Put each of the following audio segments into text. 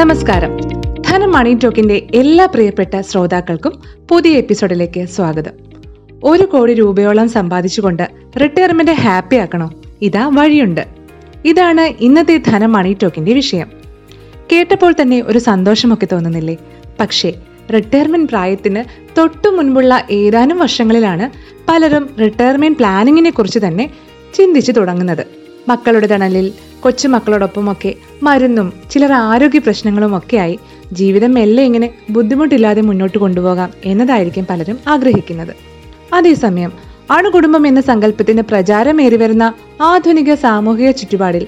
നമസ്കാരം. ധനം മണി ടോക്കിന്റെ എല്ലാ പ്രിയപ്പെട്ട ശ്രോതാക്കൾക്കും പുതിയ എപ്പിസോഡിലേക്ക് സ്വാഗതം. ഒരു കോടി രൂപയോളം സമ്പാദിച്ചുകൊണ്ട് റിട്ടയർമെന്റ് ഹാപ്പി ആക്കണോ? ഇതാ വഴിയുണ്ട്. ഇതാണ് ഇന്നത്തെ ധനം മണി ടോക്കിന്റെ വിഷയം. കേട്ടപ്പോൾ തന്നെ ഒരു സന്തോഷമൊക്കെ തോന്നുന്നില്ലേ? പക്ഷേ റിട്ടയർമെന്റ് പ്രായത്തിന് തൊട്ടു മുൻപുള്ള ഏതാനും വർഷങ്ങളിലാണ് പലരും റിട്ടയർമെന്റ് പ്ലാനിങ്ങിനെ കുറിച്ച് തന്നെ ചിന്തിച്ചു തുടങ്ങുന്നത്. മക്കളുടെ തണലിൽ കൊച്ചുമക്കളോടൊപ്പമൊക്കെ മരുന്നും ചിലർ ആരോഗ്യ പ്രശ്നങ്ങളും ഒക്കെയായി ജീവിതം മെല്ലെ ഇങ്ങനെ ബുദ്ധിമുട്ടില്ലാതെ മുന്നോട്ട് കൊണ്ടുപോകാം എന്നതായിരിക്കും പലരും ആഗ്രഹിക്കുന്നത്. അതേസമയം അണുകുടുംബം എന്ന സങ്കല്പത്തിന് പ്രചാരമേറി വരുന്ന ആധുനിക സാമൂഹിക ചുറ്റുപാടിൽ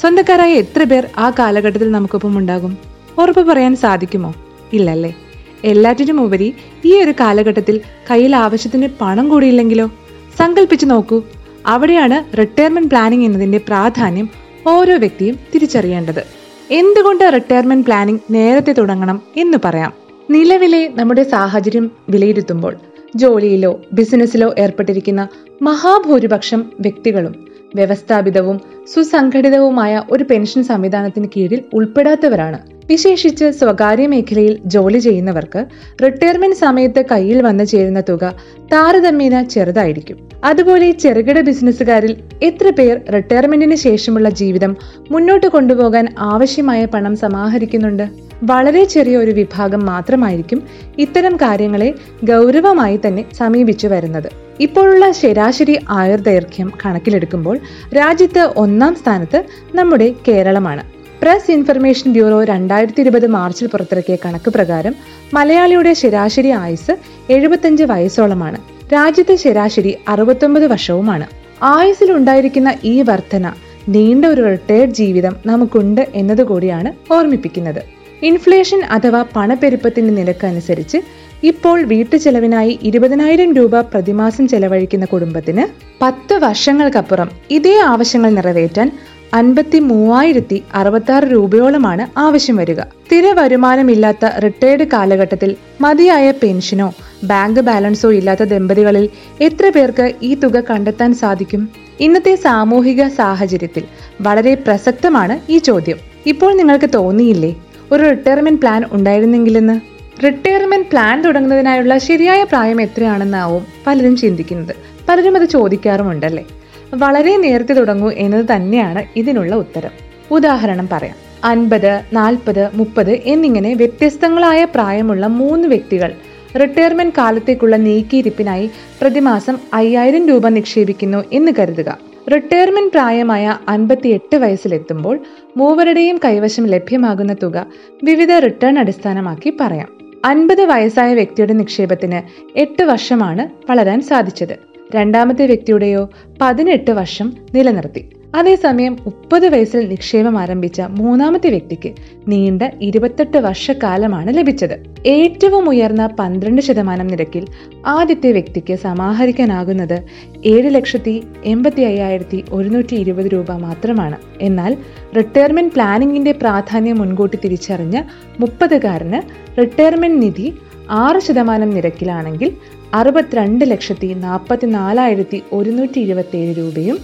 സ്വന്തക്കാരായ എത്ര പേർ ആ കാലഘട്ടത്തിൽ നമുക്കൊപ്പം ഉണ്ടാകും? ഉറപ്പ് പറയാൻ സാധിക്കുമോ? ഇല്ലല്ലേ? എല്ലാറ്റിനും ഉപരി ഈ ഒരു കാലഘട്ടത്തിൽ കയ്യിൽ ആവശ്യത്തിന് പണം കൂടിയില്ലെങ്കിലോ? സങ്കല്പിച്ചു നോക്കൂ അവിടെയാണ് റിട്ടയർമെന്റ് പ്ലാനിംഗ് എന്നതിന്റെ പ്രാധാന്യം ഓരോ വ്യക്തിയും തിരിച്ചറിയേണ്ടത്. എന്തുകൊണ്ട് റിട്ടയർമെന്റ് പ്ലാനിംഗ് നേരത്തെ തുടങ്ങണം എന്ന് പറയാം. നിലവിലെ നമ്മുടെ സാഹചര്യം വിലയിരുത്തുമ്പോൾ ജോലിയിലോ ബിസിനസ്സിലോ ഏർപ്പെട്ടിരിക്കുന്ന മഹാഭൂരിപക്ഷം വ്യക്തികളും വ്യവസ്ഥാപിതവും സുസംഘടിതവുമായ ഒരു പെൻഷൻ സംവിധാനത്തിന് കീഴിൽ ഉൾപ്പെടാത്തവരാണ്. വിശേഷിച്ച് സ്വകാര്യ മേഖലയിൽ ജോലി ചെയ്യുന്നവർക്ക് റിട്ടയർമെന്റ് സമയത്ത് കയ്യിൽ വന്നു ചേരുന്ന തുക താരതമ്യേന ചെറുതായിരിക്കും. അതുപോലെ ചെറുകിട ബിസിനസ്സുകാരിൽ എത്ര പേർ റിട്ടയർമെന്റിന് ശേഷമുള്ള ജീവിതം മുന്നോട്ട് കൊണ്ടുപോകാൻ ആവശ്യമായ പണം സമാഹരിക്കുന്നുണ്ട്? വളരെ ചെറിയ ഒരു വിഭാഗം മാത്രമായിരിക്കും ഇത്തരം കാര്യങ്ങളെ ഗൗരവമായി തന്നെ സമീപിച്ചു വരുന്നത്. ഇപ്പോഴുള്ള ശരാശരി ആയുർദൈർഘ്യം കണക്കിലെടുക്കുമ്പോൾ രാജ്യത്ത് ഒന്നാം സ്ഥാനത്ത് നമ്മുടെ കേരളമാണ്. പ്രസ് ഇൻഫർമേഷൻ ബ്യൂറോ രണ്ടായിരത്തി ഇരുപത് മാർച്ചിൽ പുറത്തിറക്കിയ കണക്ക് പ്രകാരം മലയാളിയുടെ ശരാശരി ആയുസ് എഴുപത്തഞ്ച് വയസ്സോളമാണ്. രാജ്യത്തെ ശരാശരി അറുപത്തൊമ്പത് വർഷവുമാണ്. ആയുസിൽ ഉണ്ടായിരിക്കുന്ന ഈ വർധന നീണ്ട ഒരു റിട്ടയർഡ് ജീവിതം നമുക്കുണ്ട് എന്നതുകൂടിയാണ് ഓർമ്മിപ്പിക്കുന്നത്. ഇൻഫ്ലേഷൻ അഥവാ പണപ്പെരുപ്പത്തിന്റെ നിരക്ക് അനുസരിച്ച് ഇപ്പോൾ വീട്ടുചെലവിനായി ഇരുപതിനായിരം രൂപ പ്രതിമാസം ചെലവഴിക്കുന്ന കുടുംബത്തിന് പത്ത് വർഷങ്ങൾക്കപ്പുറം ഇതേ ആവശ്യങ്ങൾ നിറവേറ്റാൻ അൻപത്തി മൂവായിരത്തി അറുപത്തി രൂപയോളമാണ് ആവശ്യം വരിക. സ്ഥിര വരുമാനമില്ലാത്ത റിട്ടയർഡ് കാലഘട്ടത്തിൽ മതിയായ പെൻഷനോ ബാങ്ക് ബാലൻസോ ഇല്ലാത്ത ദമ്പതികളിൽ എത്ര പേർക്ക് ഈ തുക കണ്ടെത്താൻ സാധിക്കും? ഇന്നത്തെ സാമൂഹിക സാഹചര്യത്തിൽ വളരെ പ്രസക്തമാണ് ഈ ചോദ്യം. ഇപ്പോൾ നിങ്ങൾക്ക് തോന്നിയില്ലേ ഒരു റിട്ടയർമെന്റ് പ്ലാൻ ഉണ്ടായിരുന്നെങ്കിലെന്ന്? റിട്ടയർമെന്റ് പ്ലാൻ തുടങ്ങുന്നതിനായുള്ള ശരിയായ പ്രായം എത്രയാണെന്നാവും പലരും ചിന്തിക്കുന്നത്. പലരും അത് ചോദിക്കാറുമുണ്ടല്ലേ? വളരെ നേരത്തെ തുടങ്ങൂ എന്നത് തന്നെയാണ് ഇതിനുള്ള ഉത്തരം. ഉദാഹരണം പറയാം. അൻപത് നാൽപ്പത് മുപ്പത് എന്നിങ്ങനെ വ്യത്യസ്തങ്ങളായ പ്രായമുള്ള മൂന്ന് വ്യക്തികൾ റിട്ടയർമെന്റ് കാലത്തേക്കുള്ള നീക്കിയിരിപ്പിനായി പ്രതിമാസം അയ്യായിരം രൂപ നിക്ഷേപിക്കുന്നു എന്ന് കരുതുക. റിട്ടയർമെന്റ് പ്രായമായ അൻപത്തിയെട്ട് വയസ്സിലെത്തുമ്പോൾ മൂവരുടെയും കൈവശം ലഭ്യമാകുന്ന തുക വിവിധ റിട്ടേൺ അടിസ്ഥാനമാക്കി പറയാം. അൻപത് വയസ്സായ വ്യക്തിയുടെ നിക്ഷേപത്തിന് എട്ട് വർഷമാണ് വളരാൻ സാധിച്ചത്. രണ്ടാമത്തെ വ്യക്തിയുടെയോ പതിനെട്ട് വർഷം നിലനിർത്തി. അതേസമയം മുപ്പത് വയസ്സിൽ നിക്ഷേപം ആരംഭിച്ച മൂന്നാമത്തെ വ്യക്തിക്ക് നീണ്ട ഇരുപത്തെട്ട് വർഷക്കാലമാണ് ലഭിച്ചത്. ഏറ്റവും ഉയർന്ന പന്ത്രണ്ട് ശതമാനം നിരക്കിൽ ആദ്യത്തെ വ്യക്തിക്ക് സമാഹരിക്കാനാകുന്നത് ഏഴ് ലക്ഷത്തി എൺപത്തി അയ്യായിരത്തി ഒരുന്നൂറ്റി ഇരുപത് രൂപ മാത്രമാണ്. എന്നാൽ റിട്ടയർമെന്റ് പ്ലാനിങ്ങിന്റെ പ്രാധാന്യം മുൻകൂട്ടി തിരിച്ചറിഞ്ഞ മുപ്പതുകാരന് റിട്ടയർമെന്റ് നിധി ആറ് ശതമാനം നിരക്കിലാണെങ്കിൽ അറുപത്തിരണ്ട് ലക്ഷത്തി നാൽപ്പത്തി നാലായിരത്തി ഒരുന്നൂറ്റി ഇരുപത്തി ഏഴ് രൂപയും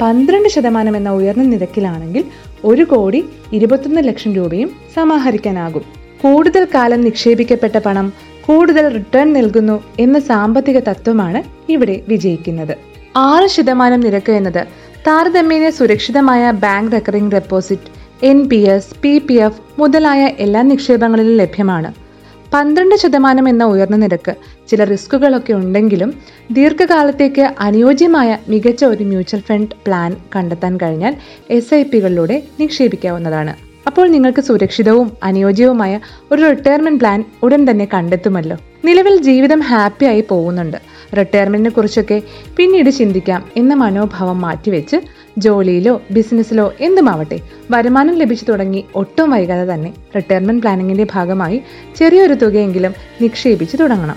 പന്ത്രണ്ട് ശതമാനം എന്ന ഉയർന്ന നിരക്കിലാണെങ്കിൽ ഒരു കോടി ഇരുപത്തൊന്ന് ലക്ഷം രൂപയും സമാഹരിക്കാനാകും. കൂടുതൽ കാലം നിക്ഷേപിക്കപ്പെട്ട പണം കൂടുതൽ റിട്ടേൺ നൽകുന്നു എന്ന സാമ്പത്തിക തത്വമാണ് ഇവിടെ വിജയിക്കുന്നത്. ആറ് ശതമാനം നിരക്ക് എന്നത് താരതമ്യേന സുരക്ഷിതമായ bank recurring deposit N P S P P F മുതലായ എല്ലാ നിക്ഷേപങ്ങളിലും ലഭ്യമാണ്. പന്ത്രണ്ട് ശതമാനം എന്ന ഉയർന്ന നിരക്ക്. ചില റിസ്കുകളൊക്കെ ഉണ്ടെങ്കിലും ദീർഘകാലത്തേക്ക് അനുയോജ്യമായ മികച്ച ഒരു മ്യൂച്വൽ ഫണ്ട് പ്ലാൻ കണ്ടെത്താൻ കഴിഞ്ഞാൽ എസ് ഐ പികളിലൂടെ നിക്ഷേപിക്കാവുന്നതാണ്. അപ്പോൾ നിങ്ങൾക്ക് സുരക്ഷിതവും അനുയോജ്യവുമായ ഒരു റിട്ടയർമെന്റ് പ്ലാൻ ഉടൻ തന്നെ കണ്ടെത്തുമല്ലോ. നിലവിൽ ജീവിതം ഹാപ്പിയായി പോകുന്നുണ്ട്. റിട്ടയർമെന്റിനെ കുറിച്ചൊക്കെ പിന്നീട് ചിന്തിക്കാം. എന്ന മനോഭാവം മാറ്റിവെച്ച് ജോലിയിലോ ബിസിനസ്സിലോ എന്തുമാവട്ടെ വരുമാനം ലഭിച്ചു തുടങ്ങി ഒട്ടും വൈകാതെ തന്നെ റിട്ടയർമെന്റ് പ്ലാനിങ്ങിന്റെ ഭാഗമായി ചെറിയൊരു തുകയെങ്കിലും നിക്ഷേപിച്ചു തുടങ്ങണം.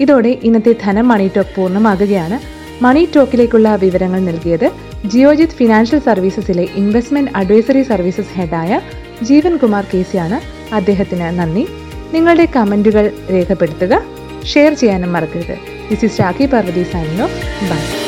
ഇതോടെ ഇന്നത്തെ ധനം മണി ടോക്ക് പൂർണമാകുകയാണ്. മണി ടോക്കിലേക്കുള്ള വിവരങ്ങൾ നൽകിയത് ജിയോജിത് ഫിനാൻഷ്യൽ സർവീസസിലെ ഇൻവെസ്റ്റ്മെന്റ് അഡ്വൈസറി സർവീസസ് ഹെഡായ ജീവൻ കുമാർ കേസിയാണ് അദ്ദേഹത്തിന് നന്ദി. നിങ്ങളുടെ കമന്റുകൾ രേഖപ്പെടുത്തുക. ഷെയർ ചെയ്യാനും മറക്കരുത്. This is Rakhi Parvathy signing off bye